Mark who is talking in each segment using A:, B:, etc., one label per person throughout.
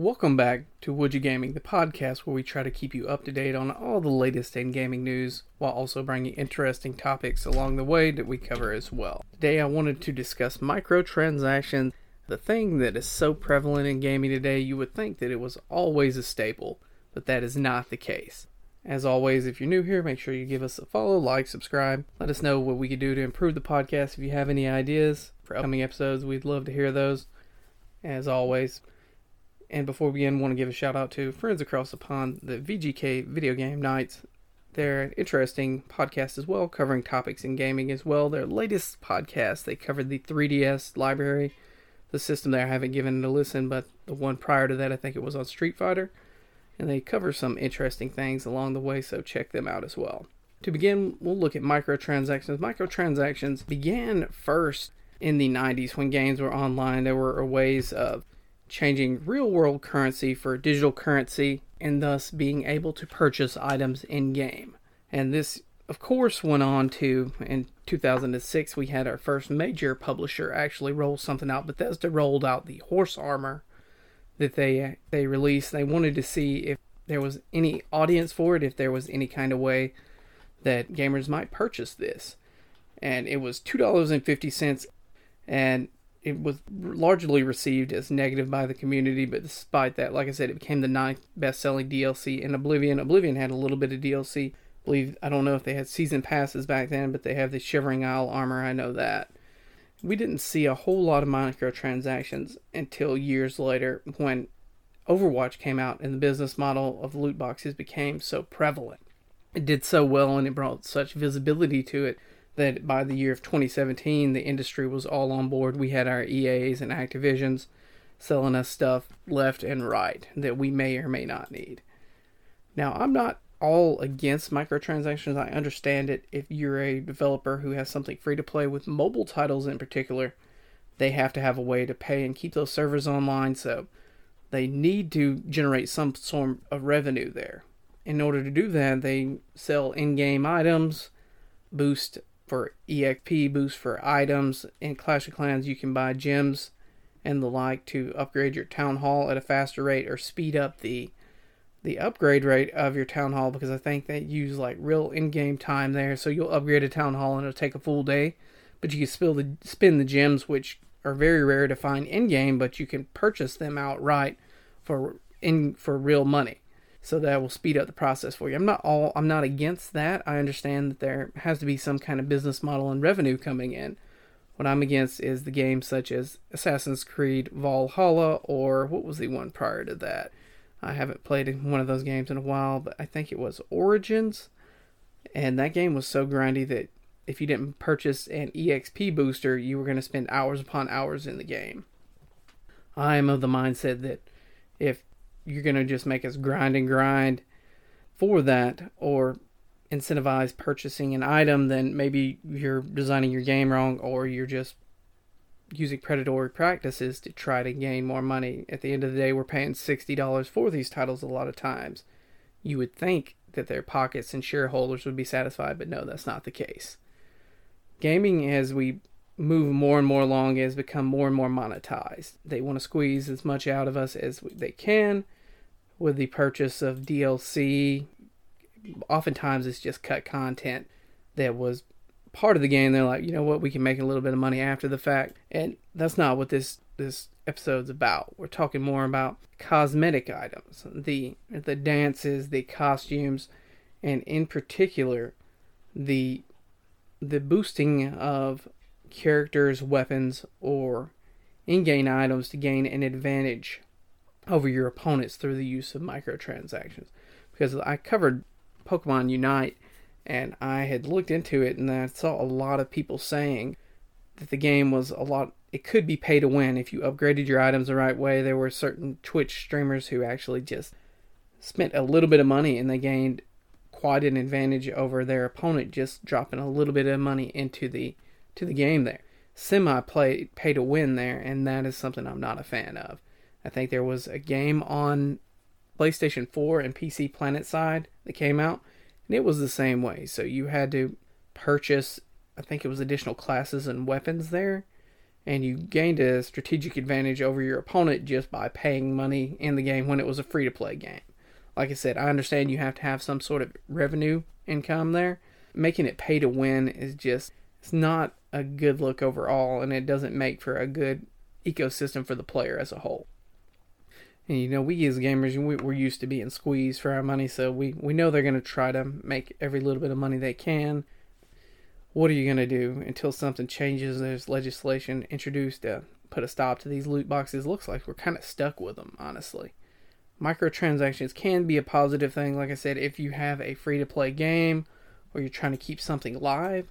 A: Welcome back to Would You Gaming, the podcast where we try to keep you up to date on all the latest in gaming news while also bringing interesting topics along the way that we cover as well. Today I wanted to discuss microtransactions, the thing that is so prevalent in gaming today you would think that it was always a staple, but that is not the case. As always, if you're new here, make sure you give us a follow, like, subscribe. Let us know what we could do to improve the podcast. If you have any ideas for upcoming episodes, we'd love to hear those. As always, and before we begin, want to give a shout out to friends across the pond, the VGK Video Game Nights. They're an interesting podcast as well, covering topics in gaming as well. Their latest podcast, they covered the 3DS library, the system there. I haven't given it a listen, but the one prior to that, I think it was on Street Fighter. And they cover some interesting things along the way, so check them out as well. To begin, we'll look at microtransactions. Microtransactions began first in the 90s when games were online. There were ways of changing real world currency for digital currency and thus being able to purchase items in game. And this, of course, went on to in 2006 we had our first major publisher actually roll something out. Bethesda rolled out the horse armor that they they released. They wanted to see if there was any audience for it, if there was any kind of way that gamers might purchase this. And it was two dollars and fifty cents, and it was largely received as negative by the community, but despite that, like I said, it became the ninth best-selling DLC in Oblivion. Oblivion had a little bit of DLC. I believe I don't know if they had season passes back then, but they have the Shivering Isle armor. I know that. We didn't see a whole lot of microtransactions until years later when Overwatch came out and the business model of loot boxes became so prevalent. It did so well and it brought such visibility to it that by the year of 2017, the industry was all on board. We had our EAs and Activisions selling us stuff left and right that we may or may not need. Now, I'm not all against microtransactions. I understand it if you're a developer who has something free to play with mobile titles in particular, they have to have a way to pay and keep those servers online, so they need to generate some sort of revenue there. In order to do that, they sell in game items, boost for EXP boost for items. In Clash of Clans, you can buy gems and the like to upgrade your town hall at a faster rate or speed up the the upgrade rate of your town hall because I think they use like real in-game time there. So you'll upgrade a town hall and it'll take a full day, but you can spill the spin the gems, which are very rare to find in-game, but you can purchase them outright for in for real money so that will speed up the process for you. I'm not all I'm not against that. I understand that there has to be some kind of business model and revenue coming in. What I'm against is the games such as Assassin's Creed Valhalla or what was the one prior to that? I haven't played one of those games in a while, but I think it was Origins. And that game was so grindy that if you didn't purchase an EXP booster, you were going to spend hours upon hours in the game. I am of the mindset that if you're going to just make us grind and grind for that or incentivize purchasing an item, then maybe you're designing your game wrong or you're just using predatory practices to try to gain more money. At the end of the day, we're paying $60 for these titles a lot of times. You would think that their pockets and shareholders would be satisfied, but no, that's not the case. Gaming, as we move more and more along, has become more and more monetized. They want to squeeze as much out of us as they can with the purchase of DLC. Oftentimes, it's just cut content that was part of the game. They're like, you know what, we can make a little bit of money after the fact, and that's not what this this episode's about. We're talking more about cosmetic items, the the dances, the costumes, and in particular, the the boosting of characters, weapons, or in-game items to gain an advantage over your opponents through the use of microtransactions. Because I covered Pokemon Unite and I had looked into it and I saw a lot of people saying that the game was a lot it could be pay to win if you upgraded your items the right way. There were certain Twitch streamers who actually just spent a little bit of money and they gained quite an advantage over their opponent just dropping a little bit of money into the to the game there. Semi play pay to win there and that is something I'm not a fan of. I think there was a game on PlayStation 4 and PC PlanetSide that came out, and it was the same way. So you had to purchase, I think it was additional classes and weapons there, and you gained a strategic advantage over your opponent just by paying money in the game when it was a free to play game. Like I said, I understand you have to have some sort of revenue income there. Making it pay to win is just it's not a good look overall and it doesn't make for a good ecosystem for the player as a whole. And you know, we as gamers, we, we're used to being squeezed for our money, so we, we know they're going to try to make every little bit of money they can. What are you going to do until something changes? There's legislation introduced to put a stop to these loot boxes. Looks like we're kind of stuck with them, honestly. Microtransactions can be a positive thing, like I said, if you have a free to play game or you're trying to keep something live.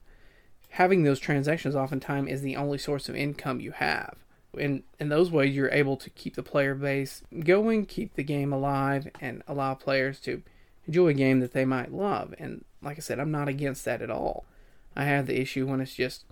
A: Having those transactions oftentimes is the only source of income you have And in those ways you're able to keep the player base going, keep the game alive, and allow players to enjoy a game that they might love. And like I said, I'm not against that at all. I have the issue when it's just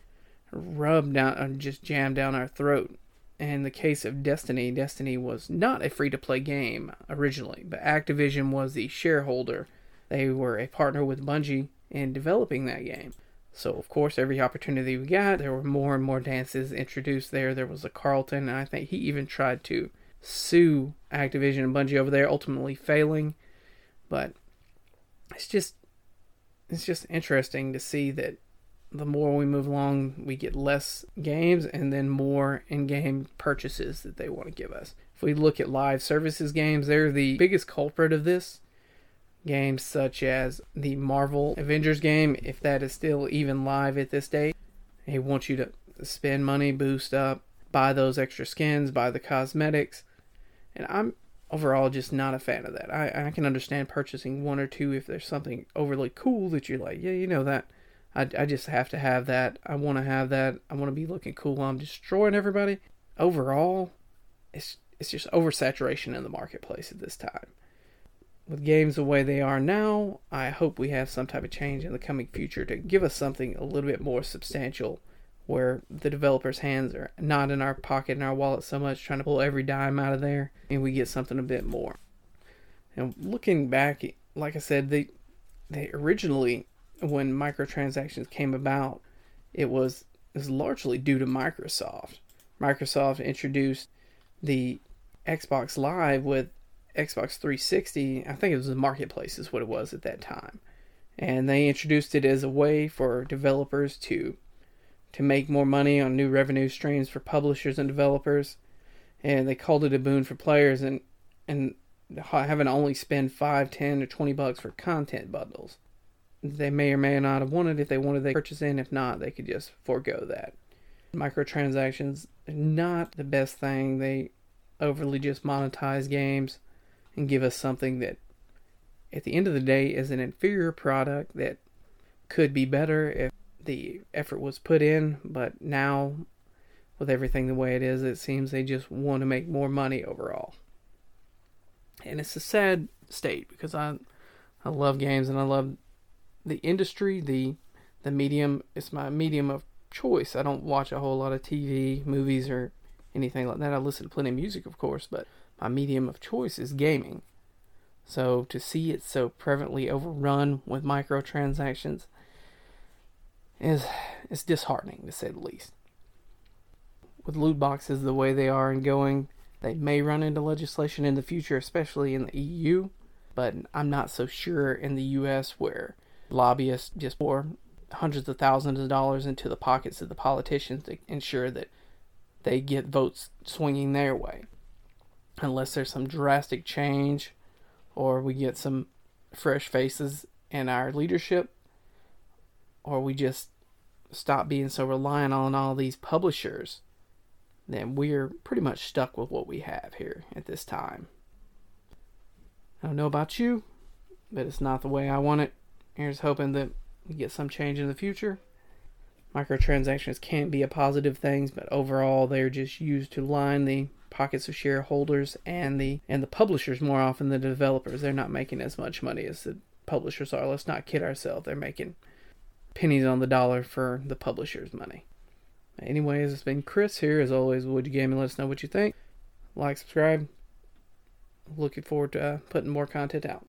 A: rubbed down, or just jammed down our throat. In the case of Destiny, Destiny was not a free to play game originally, but Activision was the shareholder. They were a partner with Bungie in developing that game. So, of course, every opportunity we got, there were more and more dances introduced there. There was a Carlton, and I think he even tried to sue Activision and Bungie over there, ultimately failing. But it's just it's just interesting to see that the more we move along, we get less games and then more in-game purchases that they want to give us. If we look at live services games, they're the biggest culprit of this games such as the Marvel Avengers game, if that is still even live at this date. They want you to spend money, boost up, buy those extra skins, buy the cosmetics. And I'm overall just not a fan of that. I, I can understand purchasing one or two if there's something overly cool that you're like, yeah, you know that. I, I just have to have that. I want to have that. I want to be looking cool while I'm destroying everybody. Overall, it's it's just oversaturation in the marketplace at this time with games the way they are now, I hope we have some type of change in the coming future to give us something a little bit more substantial where the developers' hands are not in our pocket and our wallet so much, trying to pull every dime out of there, and we get something a bit more. And looking back, like I said, they they originally when microtransactions came about, it was it was largely due to Microsoft. Microsoft introduced the Xbox Live with Xbox 360, I think it was the marketplace is what it was at that time. And they introduced it as a way for developers to to make more money on new revenue streams for publishers and developers. And they called it a boon for players and and having to only spend 5, 10 or 20 bucks for content bundles. They may or may not have wanted if they wanted they purchase in, if not, they could just forego that. Microtransactions not the best thing. They overly just monetize games and give us something that, at the end of the day, is an inferior product that could be better if the effort was put in. But now, with everything the way it is, it seems they just want to make more money overall. And it's a sad state because I, I love games and I love the industry, the the medium. It's my medium of choice. I don't watch a whole lot of TV, movies, or anything like that. I listen to plenty of music, of course, but my medium of choice is gaming. So to see it so prevalently overrun with microtransactions is is disheartening to say the least. With loot boxes the way they are and going, they may run into legislation in the future, especially in the EU, but I'm not so sure in the US where lobbyists just pour hundreds of thousands of dollars into the pockets of the politicians to ensure that they get votes swinging their way unless there's some drastic change or we get some fresh faces in our leadership or we just stop being so reliant on all these publishers, then we're pretty much stuck with what we have here at this time. I don't know about you, but it's not the way I want it. Here's hoping that we get some change in the future. Microtransactions can be a positive thing, but overall they're just used to line the pockets of shareholders and the and the publishers more often than the developers. They're not making as much money as the publishers are. Let's not kid ourselves. They're making pennies on the dollar for the publishers' money. Anyways, it's been Chris here. As always, would you game and let us know what you think. Like, subscribe. Looking forward to uh, putting more content out.